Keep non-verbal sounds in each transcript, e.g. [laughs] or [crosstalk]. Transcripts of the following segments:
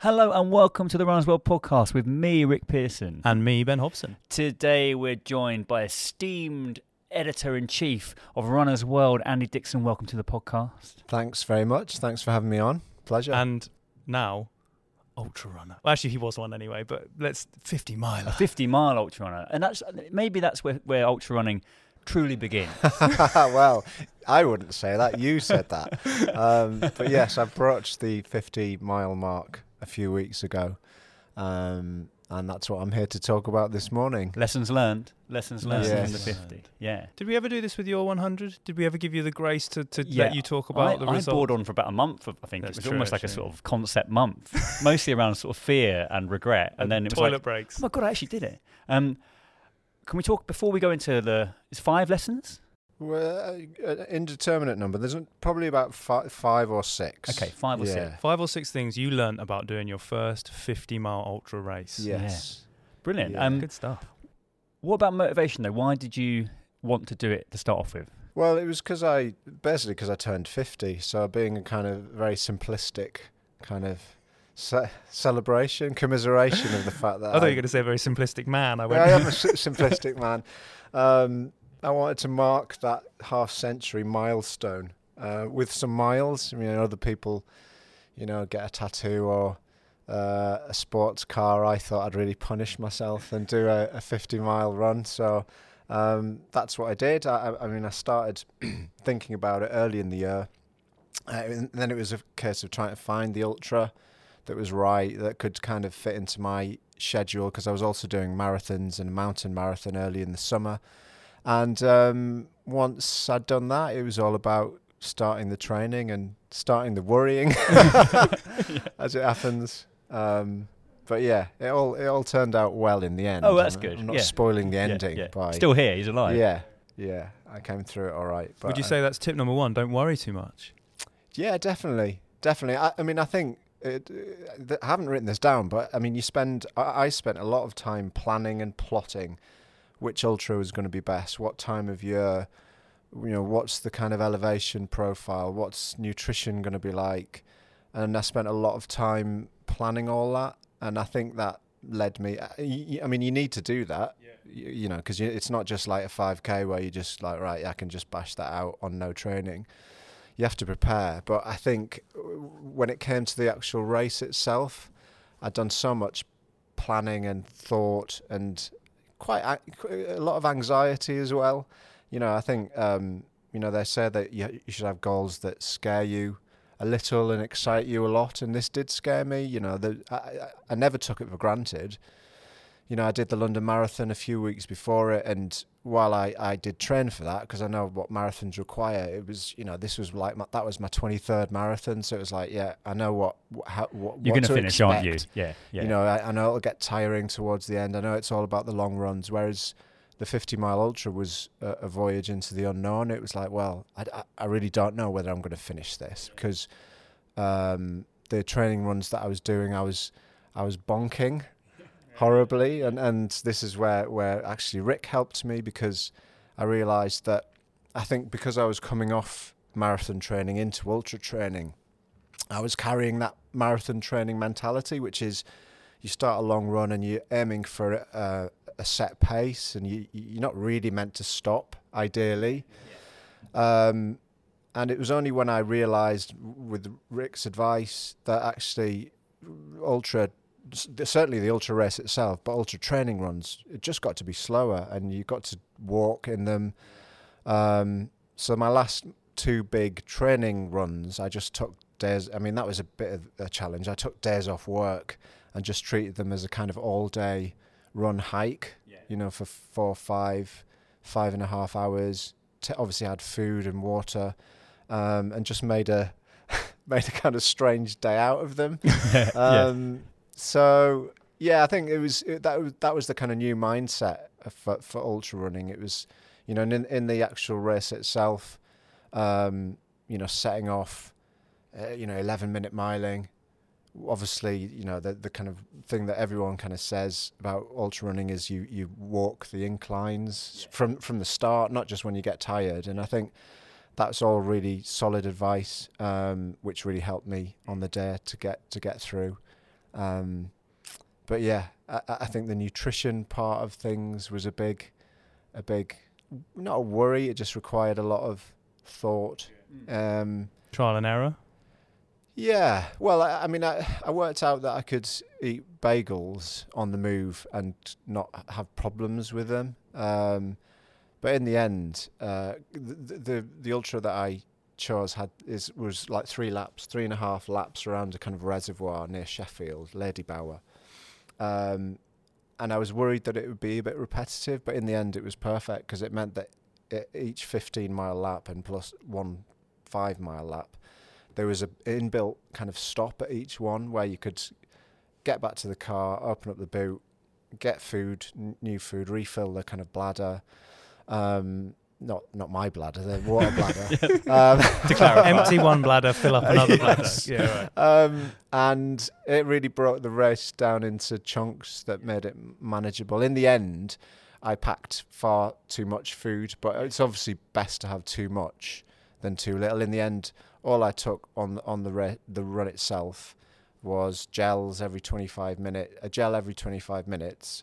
Hello and welcome to the Runners World podcast with me, Rick Pearson. And me, Ben Hobson. Today we're joined by esteemed editor in chief of Runners World, Andy Dixon. Welcome to the podcast. Thanks very much. Thanks for having me on. Pleasure. And now, ultra runner. Well, actually, he was one anyway, but let's 50 mile. A 50 mile ultra runner. And that's maybe that's where, where ultra running truly begins. [laughs] well, I wouldn't say that. You said that. Um, but yes, I've broached the 50 mile mark a few weeks ago. Um, and that's what I'm here to talk about this morning. Lessons learned. Lessons learned Yes. in the 50. Yeah. Did we ever do this with your 100? Did we ever give you the grace to, to Yeah, let you talk about I, the I result? bored on for about a month. I think That's it was true, almost like a sort of concept month, [laughs] mostly around sort of fear and regret, and, And then it was toilet like, breaks. Oh my god, I actually did it. Um, can we talk before we go into the? It's five lessons. Well, uh, an indeterminate number. There's probably about fi- five or six. Okay, five or yeah. six. Five or six things you learnt about doing your first 50 mile ultra race. Yes. Brilliant. Yeah. Um, Good stuff. what about motivation though? Why did you want to do it to start off with? Well, it was because I basically because I turned 50. So being a kind of very simplistic kind of ce- celebration, commiseration of the fact that [laughs] I thought you I- were going to say a very simplistic man. I went, I am a simplistic man. Um, I wanted to mark that half century milestone uh, with some miles. I mean, other people, you know, get a tattoo or uh, a sports car. I thought I'd really punish myself and do a, a 50 mile run. So um, that's what I did. I, I- mean, I started [clears throat] thinking about it early in the year. Uh, and then it was a case of trying to find the ultra that was right, that could kind of fit into my schedule because I was also doing marathons and a mountain marathon early in the summer. And um, once I'd done that, it was all about starting the training and starting the worrying, [laughs] [laughs] as it happens. Um, but yeah, it all it all turned out well in the end. Oh, that's I'm- good. I'm not Yeah. spoiling the ending yeah. by Still here. He's alive. yeah, yeah. I came through it all right. But Would you uh, say that's tip number one? Don't worry too much. yeah, definitely, definitely. I, I mean, I think it, uh, th- I haven't written this down, but I mean, you spend. I, I spent a lot of time planning and plotting which ultra is going to be best, what time of year, you know, what's the kind of elevation profile, what's nutrition going to be like, and I spent a lot of time planning all that, and I think that led me. Uh, I mean, you need to do that, you, you know, because it's not just like a 5k where you just like right, I can just bash that out on no training you have to prepare. But I think uh, when it came to the actual race itself, I'd done so much planning and thought and quite a, a lot of anxiety as well. You know, I think um, you know they say that you, you should have goals that scare you a little and excite you a lot, and this did scare me. You know, the, I, I- never took it for granted. You know, I did the London Marathon a few weeks before it, and while I, I did train for that because I know what marathons require, it was you know this was like my, that was my twenty third marathon, so it was like yeah I know what how what You're what going to finish, aren't you? Yeah. Yeah. You know, I, I know it'll get tiring towards the end. I know it's all about the long runs, whereas the 50 mile ultra was a, a voyage into the unknown. It was like, well, I, I, I really don't know whether I'm going to finish this because um, the training runs that I was doing, I was I was bonking horribly, and and this is where where actually Rick helped me because I realised that I think because I was coming off marathon training into ultra training, I was carrying that marathon training mentality, which is you start a long run and you're aiming for a, a set pace, and you you're not really meant to stop, ideally. Um, and it was only when I realised, with Rick's advice, that actually ultra, certainly the ultra race itself, but ultra training runs, it just got to be slower, and you got to walk in them. Um, so my last two big training runs, I just took days. I mean, that was a bit of a challenge. I took days off work and just treated them as a kind of all-day run hike. You know, for four, five, five and a half hours. T- obviously, had food and water, um, and just made a [laughs] made a kind of strange day out of them. [laughs] um, So yeah, I think it was it, that was that was the kind of new mindset for for ultra running. It was, you know, and in in the actual race itself, um, you know, setting off, uh, you know, eleven minute miling. Obviously, you know, the the kind of thing that everyone kind of says about ultra running is you you walk the inclines from from the start, not just when you get tired. And I think that's all really solid advice, um, which really helped me on the day to get to get through. Um, but yeah, I, I think the nutrition part of things was a big, a big, not a worry. It just required a lot of thought. Um, Trial and error. yeah, well, I, I mean, I, I worked out that I could eat bagels on the move and not have problems with them. Um, but in the end, uh, the, the the ultra that I chose had is was like three laps, three and a half laps around a kind of reservoir near Sheffield, Ladybower. Um, and I was worried that it would be a bit repetitive, but in the end, it was perfect because it meant that it, each 15 mile lap and plus one five mile lap, there was a inbuilt kind of stop at each one where you could get back to the car, open up the boot, get food, n- new food, refill the kind of bladder. Um, not not my bladder, the water [laughs] bladder. um, To clarify, empty one bladder, fill up [laughs] another Yes. bladder. [laughs] Yeah, right. um, and it really brought the race down into chunks that made it manageable. In the end, I packed far too much food, but it's obviously best to have too much than too little. In the end, all I took on on the ra- the run itself was gels every 25 minute, a gel every 25 minutes,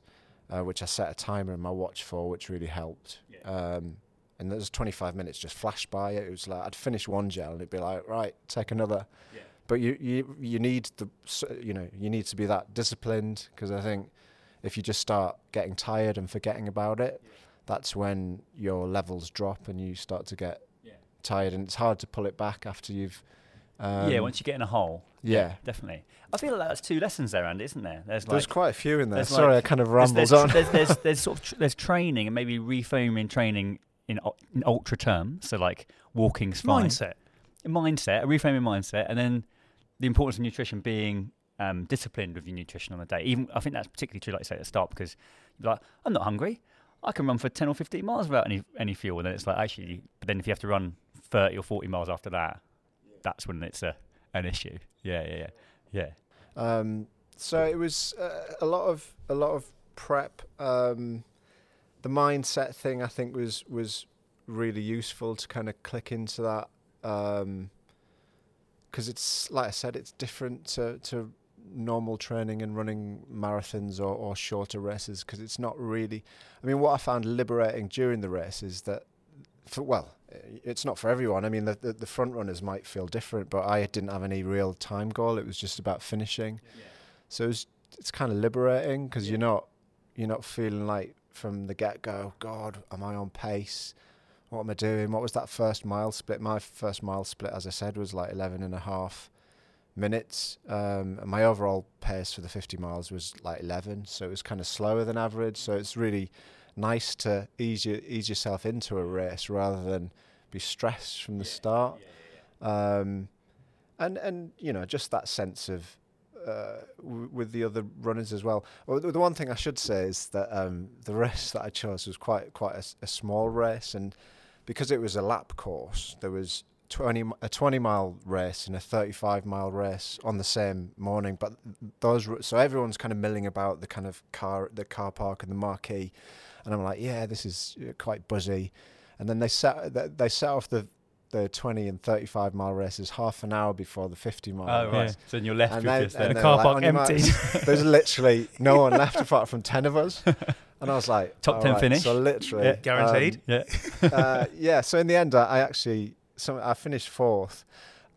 uh, which I set a timer in my watch for, which really helped. Um, and those 25 minutes just flashed by. It was like I'd finish one gel and it'd be like, right, take another. Yeah. But you, you you need the you know you need to be that disciplined because I think if you just start getting tired and forgetting about it, that's when your levels drop and you start to get tired and it's hard to pull it back after you've um, yeah, once you get in a hole. yeah. Definitely. I feel like that's two lessons there, Andy, isn't there? There's There's like quite a few in there. Sorry, like- I kind of there's, there's, on. there's, there's, there's sort of tr- there's training and maybe reframing training in, in ultra terms. So like walking's fine. Mindset. mindset, a reframing mindset, and then the importance of nutrition being um, disciplined with your nutrition on the day. Even I think that's particularly true, like you say at the start, because you're like, I'm not hungry. I can run for ten or fifteen miles without any any fuel. And then it's like actually, but then if you have to run thirty or forty miles after that, that's when it's a an issue. Yeah, yeah, yeah, yeah. Um, so it was uh, a lot of a lot of prep. Um, the mindset thing I think was was really useful to kind of click into that um, because it's like I said, it's different to to normal training and running marathons or, or shorter races because it's not really. I mean, what I found liberating during the race is that, for, well, it's not for everyone. I mean, the, the the front runners might feel different, but I didn't have any real time goal. It was just about finishing. So it's it's kind of liberating because you're not you're not feeling like from the get go. God, am I on pace? What am I doing? What was that first mile split? My first mile split, as I said, was like 11 and a half minutes. Um, and my overall pace for the 50 miles was like 11. So it was kind of slower than average. So it's really nice to ease, you, ease yourself into a race rather than be stressed from the start. Um, and, and, you know, just that sense of uh, with the other runners as well. well. The one thing I should say is that um, the race that I chose was quite quite a, a small race, and because it was a lap course, there was 20 a 20 mile race and a 35 mile race on the same morning. But those so everyone's kind of milling about the kind of car the car park and the marquee, and I'm like, yeah, this is uh, quite buzzy. And then they set they set off the the 20 and 35 mile races half an hour before the 50 mile race. Oh right. So then you're left And with then- and the car park on your empty. [laughs] There's literally no [laughs] one left apart from 10 of us. And I was like, [laughs] Top 10 right. finish. So literally. Yeah. Guaranteed. yeah. um, uh, yeah. So in the end, I, I actually, so I finished fourth.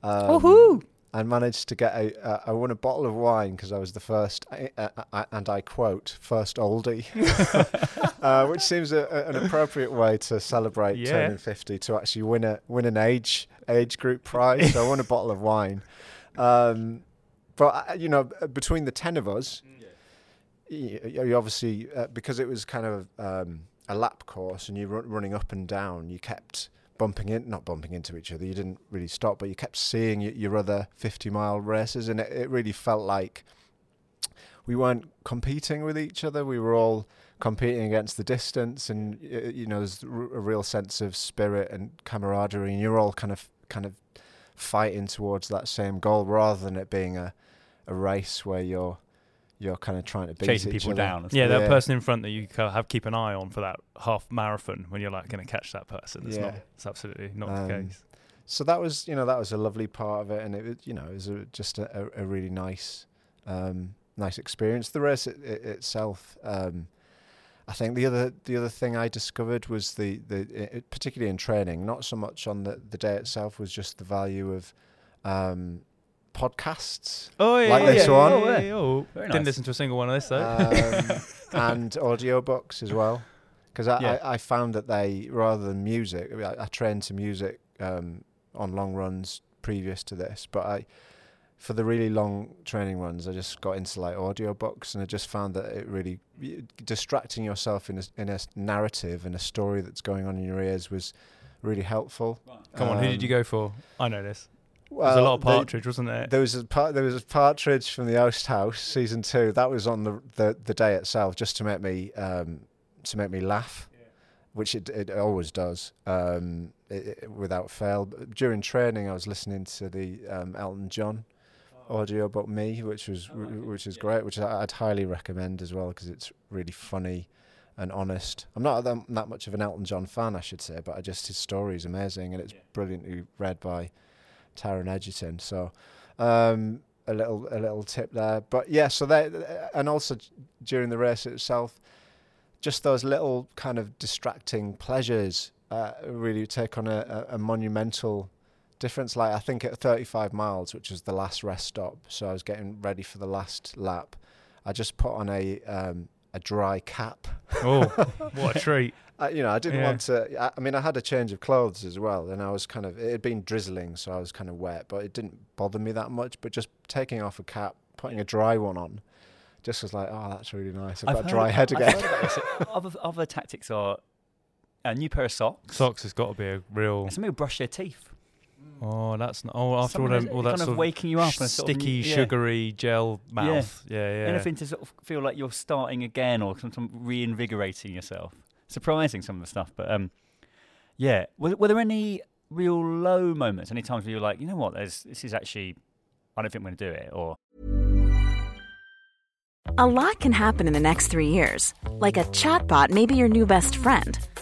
Um, Woohoo! I managed to get a. Uh, I won a bottle of wine because I was the first, uh, uh, and I quote, first oldie, [laughs] uh, which seems a, a, an appropriate way to celebrate Yeah. turning fifty to actually win a win an age age group prize. so I won a bottle of wine. Um, but uh, you know, between the ten of us, you, you obviously uh, because it was kind of um, a lap course and you were running up and down, you kept bumping in, not bumping into each other. You didn't really stop, but you kept seeing your, other fifty mile races, and it, it really felt like we weren't competing with each other. We were all competing against the distance, and you know, there's a real sense of spirit and camaraderie, and you're all kind of kind of fighting towards that same goal, rather than it being a a race where you're you're kind of trying to beat Chasing each people other. down. and Yeah, Yeah. that person in front that you have keep an eye on for that half marathon when you're like going to catch that person. It's not. Yeah. It's absolutely not the Um, case. so that was you know that was a lovely part of it and it was you know it was a, just a, a, a really nice um nice experience the race it, it, itself um I think the other the other thing I discovered was the the it, particularly in training not so much on the the day itself was just the value of um podcasts Oh yeah, like yeah, this yeah, one. yeah, yeah, oh, Very Didn't nice. listen to a single one of this though. um, [laughs] and audiobooks as well. Because I, Yeah. I, I found that they, rather than music, I, I trained to music um, on long runs previous to this, but I, for the really long training runs, I just got into like audiobooks, and I just found that it really distracting yourself in a, in a s- narrative and a story that's going on in your ears was really helpful. Come on, who did you um, go for? I know this. Well, There's a lot of the- partridge, wasn't there? there was a par- there was a partridge from the Oasthouse season two. That was on the the, the day itself, just to make me um, to make me laugh, which it it always does, um, it, it- without fail. But during training, I was listening to the um, Elton John audio about me, which was which is great, which I- I'd highly recommend as well because it's really funny and honest. I'm not that, that much of an Elton John fan, I should say, but I just his story is amazing and it's brilliantly read by Taron Egerton. So um, a little a little tip there. But yeah, so they and also during the race itself, just those little kind of distracting pleasures uh, really take on a, a, a monumental difference. Like I think at 35 miles, which was the last rest stop, so I was getting ready for the last lap. I just put on a um, a dry cap. Oh, [laughs] what a treat! I, you know, I didn't Yeah. want to. I, I mean, I had a change of clothes as well, and I was kind of. It had been drizzling, so I was kind of wet, but it didn't bother me that much. But just taking off a cap, putting a dry one on, just was like, oh, that's really nice. I've, got a heard- dry head again. heard about this. [laughs] other, other tactics are a new pair of socks. Socks has got to be a real. And Somebody will brush their teeth. Oh, that's not. Oh, after all, Something them, that's all that kind sort of waking you up and sort of- sticky, yeah. sugary gel mouth. Yeah, yeah. Anything to sort of feel like you're starting again or some, some reinvigorating yourself. Surprising some of the stuff, but um, yeah. Were, were there any real low moments? Any times where you're like, you know what, there's this is actually, I don't think I'm going to do it, or A lot can happen in the next three years. Like a chatbot may be your new best friend.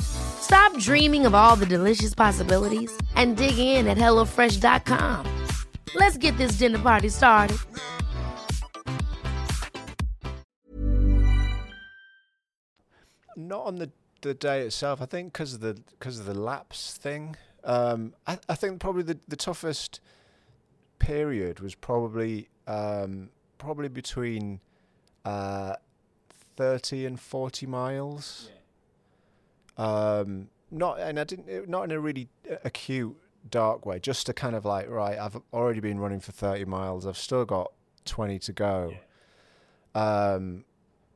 Stop dreaming of all the delicious possibilities and dig in at HelloFresh.com. Let's get this dinner party started. not on the the day itself. I think because of the because of the laps thing. Um, I I think probably the the toughest period was probably um, probably between uh, thirty and forty miles. Um, not and I didn't not in a really uh, acute dark way. Just to kind of like right, I've already been running for thirty miles. I've still got twenty to go. Um,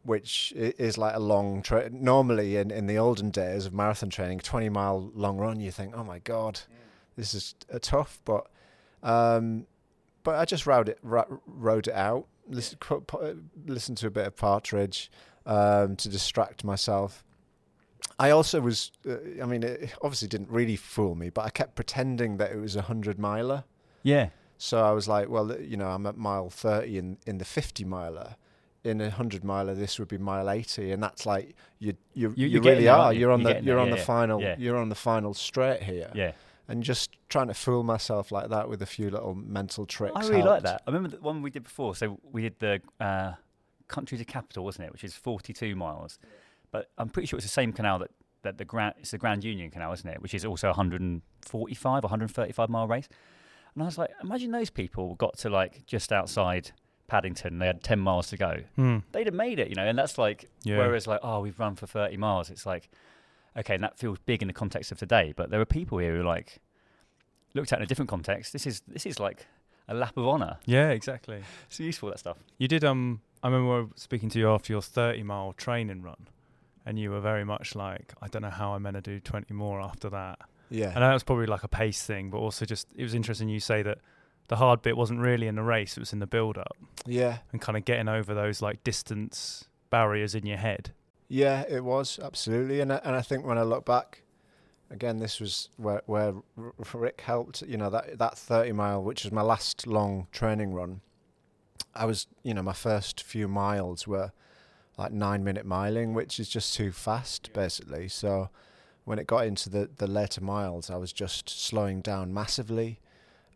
which is like a long tra- normally in, in the olden days of marathon training 20 mile long run you think oh my god this is uh, tough but um but i just rode it ra- rode it out listen, pu- pu- listen to a bit of partridge um to distract myself i also was uh, i mean it obviously didn't really fool me but i kept pretending that it was a 100 miler Yeah. so I was like, well, you know, I'm at mile 30 in, in the 50 miler. In a 100 miler, this would be mile 80, and that's like you you You- you, really are. you? You're on You're the you're on yeah, the yeah. final Yeah. you're on the final straight here, Yeah. and just trying to fool myself like that with a few little mental tricks. I really like that. I remember the one we did before. So we did the uh, country to capital, wasn't it? Which is 42 miles. But I'm pretty sure it's the same canal that, that the Grand it's the Grand Union Canal, isn't it? Which is also 145 135 mile race. And I was like, imagine those people got to like just outside Paddington. They had 10 miles to go. Hmm. They'd have made it, you know. And that's like, Yeah. whereas like, oh, we've run for 30 miles. It's like, okay, and that feels big in the context of today. But there are people here who like looked at in a different context. This is this is like a lap of honor. Yeah, exactly. It's useful that stuff. You did. Um, I remember speaking to you after your thirty-mile training run, and you were very much like, "I don't know how I'm going to do twenty more after that." Yeah, And that was probably like a pace thing, but also just it was interesting you say that the hard bit wasn't really in the race; it was in the build-up yeah, and kind of getting over those like distance barriers in your head. yeah. It was absolutely, and I, and I think when I look back, again, this was where where Rick helped. You know that that 30 mile, which was my last long training run. I was, you know, my first few miles were like nine minute miling, which is just too fast, basically. So when it got into the, the later miles, I was just slowing down massively.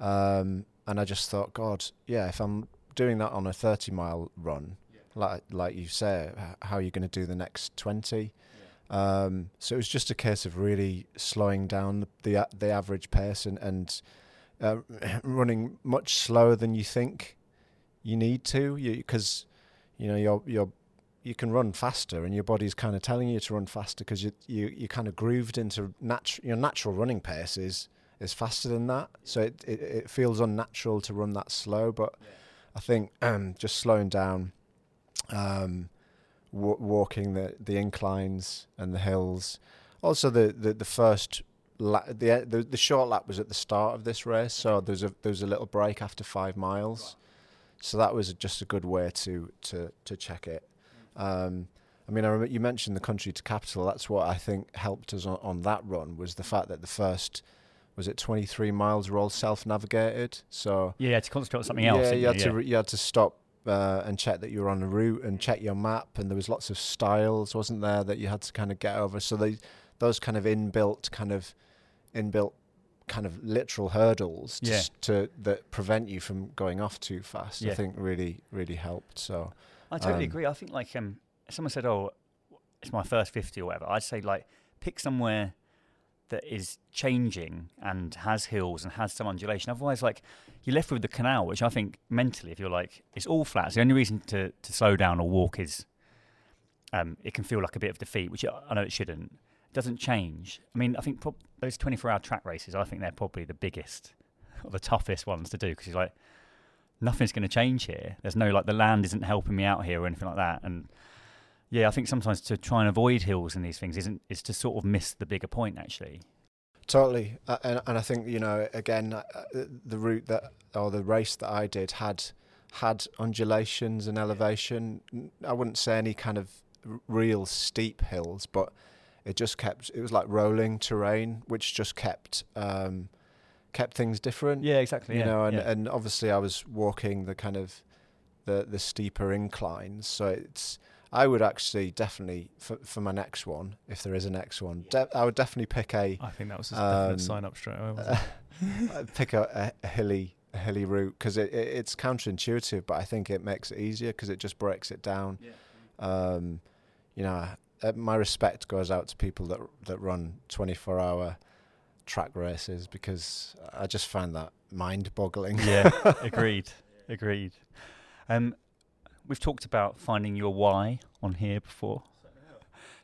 Um, and I just thought, God, yeah, if I'm doing that on a 30 mile run, like like you say, how are you going to do the next 20? Um, so it was just a case of really slowing down the the, the average pace and, and uh, [laughs] running much slower than you think you need to, because you, know you're you're you can run faster, and your body's kind of telling you to run faster because you you you kind of grooved into natu- your natural running pace is is faster than that, so it, it it feels unnatural to run that slow. But I think um, just slowing down, um, wa walking the the inclines and the hills, also the the, the first. La- the, the the short lap was at the start of this race, so there's a there's a little break after five miles, so that was just a good way to to to check it. Um, I mean, I remember you mentioned the country to capital. That's what I think helped us on, on that run was the fact that the first was it 23 miles were all self-navigated. So Yeah, you had to concentrate on something else. yeah, you had to Yeah. you had to stop uh, and check that you were on a route and check your map. And there was lots of stiles, wasn't there, that you had to kind of get over. So they those kind of inbuilt kind of inbuilt kind of literal hurdles Yeah. just to that prevent you from going off too fast. I think really really helped. So I totally Um, agree. I think like um, someone said, "Oh, it's my first 50 or whatever," I'd say like pick somewhere that is changing and has hills and has some undulation. Otherwise, like you're left with the canal, which I think mentally, if you're like it's all flats, the only reason to to slow down or walk is um, it can feel like a bit of defeat, which I know it shouldn't. It doesn't change. I mean, I think prob- those 24-hour track races, I think they're probably the biggest or the toughest ones to do because you're like nothing's going to change here. There's no like the land isn't helping me out here or anything like that. And yeah, I think sometimes to try and avoid hills and these things isn't is to sort of miss the bigger point actually. Totally, uh, and and I think you know again uh, uh, the route that or the race that I did had had undulations and elevation. I wouldn't say any kind of real steep hills, but it just kept it was like rolling terrain, which just kept um, kept things different. Yeah, exactly. you know, and yeah. and obviously I was walking the kind of the the steeper inclines, so it's. I would actually definitely for for my next one, if there is a next one, de- I would definitely pick a I think that was a Um, definite sign up straight away. wasn't it? [laughs] uh, pick a, a, hilly a hilly route because it, it, it's counterintuitive, but I think it makes it easier because it just breaks it down. Um, you know, uh, my respect goes out to people that that run 24 hour track races because I just find that mind boggling. Yeah, [laughs] agreed, agreed. Um, we've talked about finding your why on here before.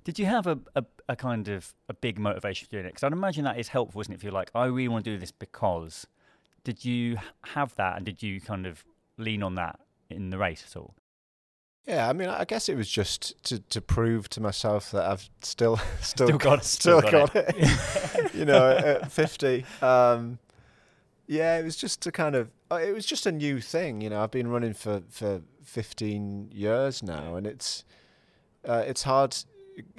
Did you have a, a, a kind of a big motivation for doing it? Because I'd imagine that is helpful, isn't it? If you're like, I really want to do this because, did you have that and did you kind of lean on that in the race at all? Yeah, I mean, I guess it was just to, to prove to myself that I've still [laughs] still, Still got it, still, got got, it. [laughs] you know, at fifty. Um, yeah, it was just to kind of. uh, It was just a new thing. You know, I've been running for, for fifteen years now, and it's uh, it's hard,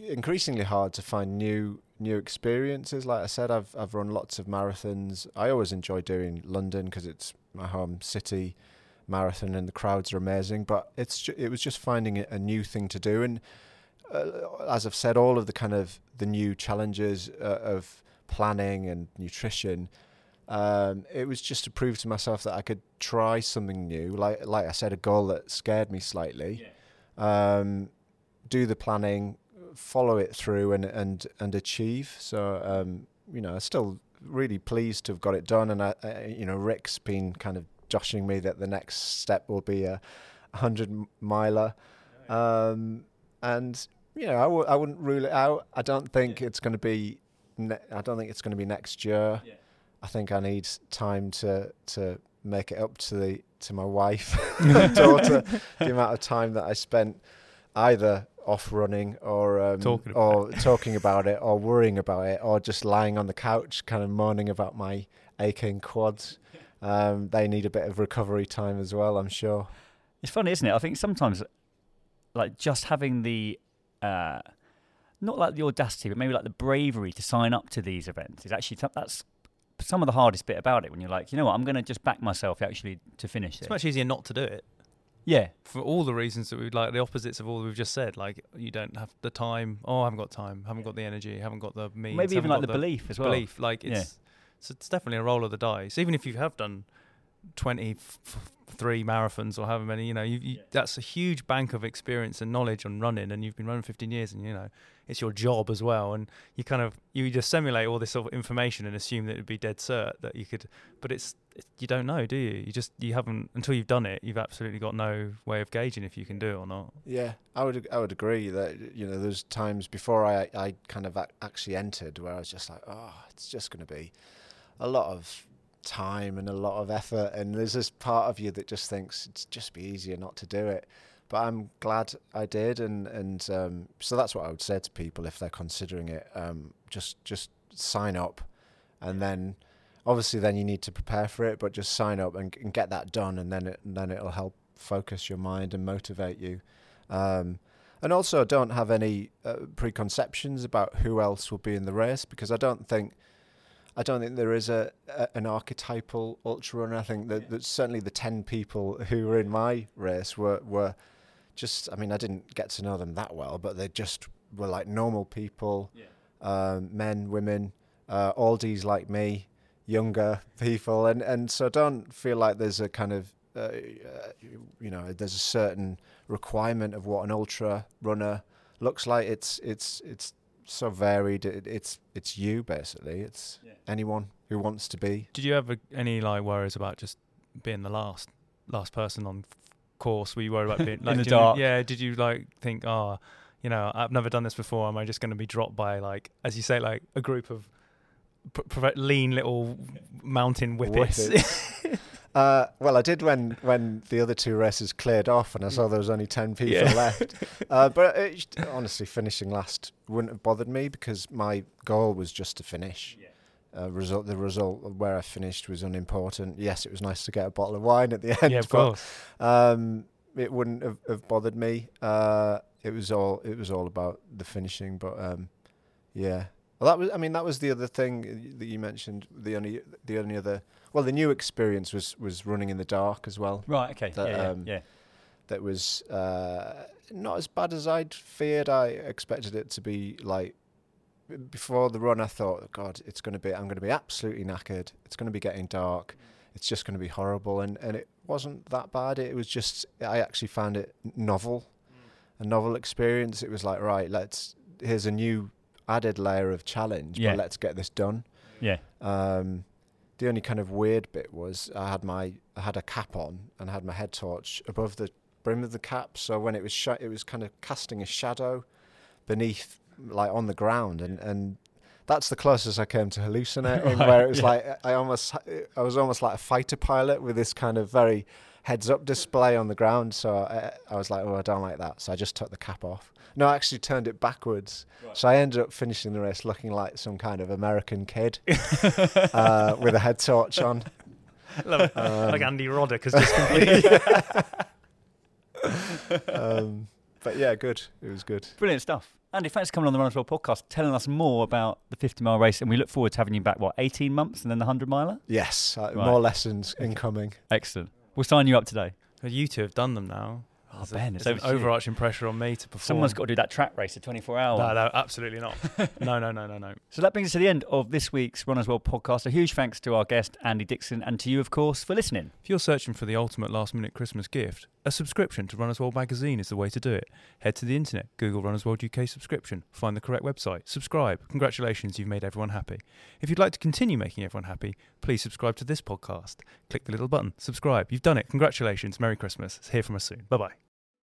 increasingly hard to find new new experiences. Like I said, I've I've run lots of marathons. I always enjoy doing London because it's my home city marathon and the crowds are amazing. But it's ju- it was just finding a, new thing to do, and uh, as I've said, all of the kind of the new challenges uh, of planning and nutrition. Um, it was just to prove to myself that I could try something new. Like like I said, a goal that scared me slightly. Um, do the planning, follow it through, and and and achieve. So um, you know, I'm still really pleased to have got it done. And I, I, you know, Rick's been kind of joshing me that the next step will be a hundred miler, um, and you know, I w- I wouldn't rule it out. I don't think it's going to be. Ne- I don't think it's going to be next year. I think I need time to to make it up to the to my wife, [laughs] [laughs] daughter, the amount of time that I spent either off running or um, Talking about or talking about it or worrying about it or just lying on the couch, kind of moaning about my aching quads. [laughs] Um, they need a bit of recovery time as well, I'm sure. It's funny, isn't it? I think sometimes, like just having the, uh, not like the audacity, but maybe like the bravery to sign up to these events is actually some- that's some of the hardest bit about it. When you're like, you know what, I'm going to just back myself actually to finish It's this. much easier not to do it Yeah, for all the reasons that we'd like the opposites of all we've just said. Like you don't have the time. Oh, I haven't got time. Haven't got the energy. Haven't got the means. maybe even like got the, belief as well. belief. Like Yeah. So it's definitely a roll of the dice. Even if you have done twenty f- f- three marathons or however many, you know, you, you, that's a huge bank of experience and knowledge on running, and you've been running fifteen years, and you know it's your job as well. And you kind of you just simulate all this sort of information and assume that it'd be dead cert that you could, but it's it- you don't know, do you? You just you haven't until you've done it. You've absolutely got no way of gauging if you can do it or not. Yeah, I would I would agree that you know there's times before I I kind of actually entered where I was just like, oh, it's just going to be a lot of time and a lot of effort, and there's this part of you that just thinks it's just be easier not to do it. But I'm glad I did, and and um, so that's what I would say to people if they're considering it. Um, just just sign up, and then obviously then you need to prepare for it, but just sign up and, and get that done, and then it and then it'll help focus your mind and motivate you. Um, and also, don't have any uh, preconceptions about who else will be in the race because I don't think, I don't think there is a, a an archetypal ultra runner. I think that, that certainly the ten people who were in my race were were just. I mean, I didn't get to know them that well, but they just were like normal people, um, men, women, uh, oldies like me, younger people, and and so don't feel like there's a kind of uh, uh, you know there's a certain requirement of what an ultra runner looks like. It's it's it's so varied. It, it's it's you basically. It's anyone who wants to be. Did you have any like worries about just being the last last person on f- course? Were you worried about [laughs] being like in the did you- dark. yeah, did you like think, oh, you know, I've never done this before. Am I just going to be dropped by like, as you say, like a group of p- p- lean little mountain whippets? Whippets. [laughs] Uh, well, I did when when the other two races cleared off, and I saw there was only ten people Yeah. left. Uh, but it, honestly, finishing last wouldn't have bothered me because my goal was just to finish. Uh, result the result of where I finished was unimportant. Yes, it was nice to get a bottle of wine at the [laughs] end. yeah, of but, course. Um, it wouldn't have, have bothered me. Uh, it was all it was all about the finishing. But um, yeah, well, that was. I mean, that was the other thing that you mentioned. The only the only other well, the new experience was was running in the dark as well. Right. Okay. That, yeah, um, yeah. That was uh, not as bad as I'd feared. I expected it to be like before the run. I thought, God, it's going to be. I'm going to be absolutely knackered. It's going to be getting dark. It's just going to be horrible. And and it wasn't that bad. It was just. I actually found it novel, a novel experience. It was like right, let's here's a new added layer of challenge, Yeah. but let's get this done. Yeah. Um, the only kind of weird bit was I had my I had a cap on and I had my head torch above the brim of the cap, so when it was sh- it was kind of casting a shadow beneath, like on the ground, and and that's the closest I came to hallucinating, [laughs] Right, where it was yeah. like I almost I was almost like a fighter pilot with this kind of very heads up display on the ground. So I, I was like, oh, I don't like that. So I just took the cap off. No, I actually turned it backwards. So I ended up finishing the race looking like some kind of American kid [laughs] uh, with a head torch on. [laughs] Love it. Um, like Andy Roddick has just completed. um, but yeah, good. It was good. Brilliant stuff. Andy, thanks for coming on the Run Runners World podcast, telling us more about the 50 mile race. And we look forward to having you back, what, 18 months and then the 100 miler? Yes, uh, Right. more lessons incoming. Excellent. We'll sign you up today. you two have done them now. Oh, a- Ben, it's an overarching pressure on me to perform. Someone's got to do that track race, a 24 hour. No, no, absolutely not. no, no, no, no, no. [laughs] So that brings us to the end of this week's Runners World podcast. A huge thanks to our guest, Andy Dixon, and to you, of course, for listening. If you're searching for the ultimate last minute Christmas gift, a subscription to Runners World magazine is the way to do it. Head to the internet, Google Runners World UK subscription, find the correct website, subscribe. Congratulations, you've made everyone happy. If you'd like to continue making everyone happy, please subscribe to this podcast. Click the little button, subscribe. You've done it. Congratulations. Merry Christmas. Hear from us soon. Bye bye.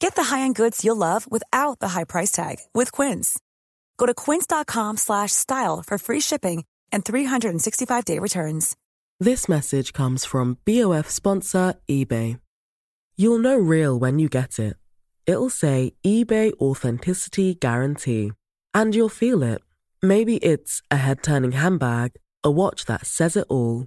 Get the high-end goods you'll love without the high price tag with Quince. Go to quince.com slash style for free shipping and 365-day returns. This message comes from BOF sponsor eBay. You'll know real when you get it. It'll say eBay Authenticity Guarantee. And you'll feel it. Maybe it's a head turning handbag, a watch that says it all,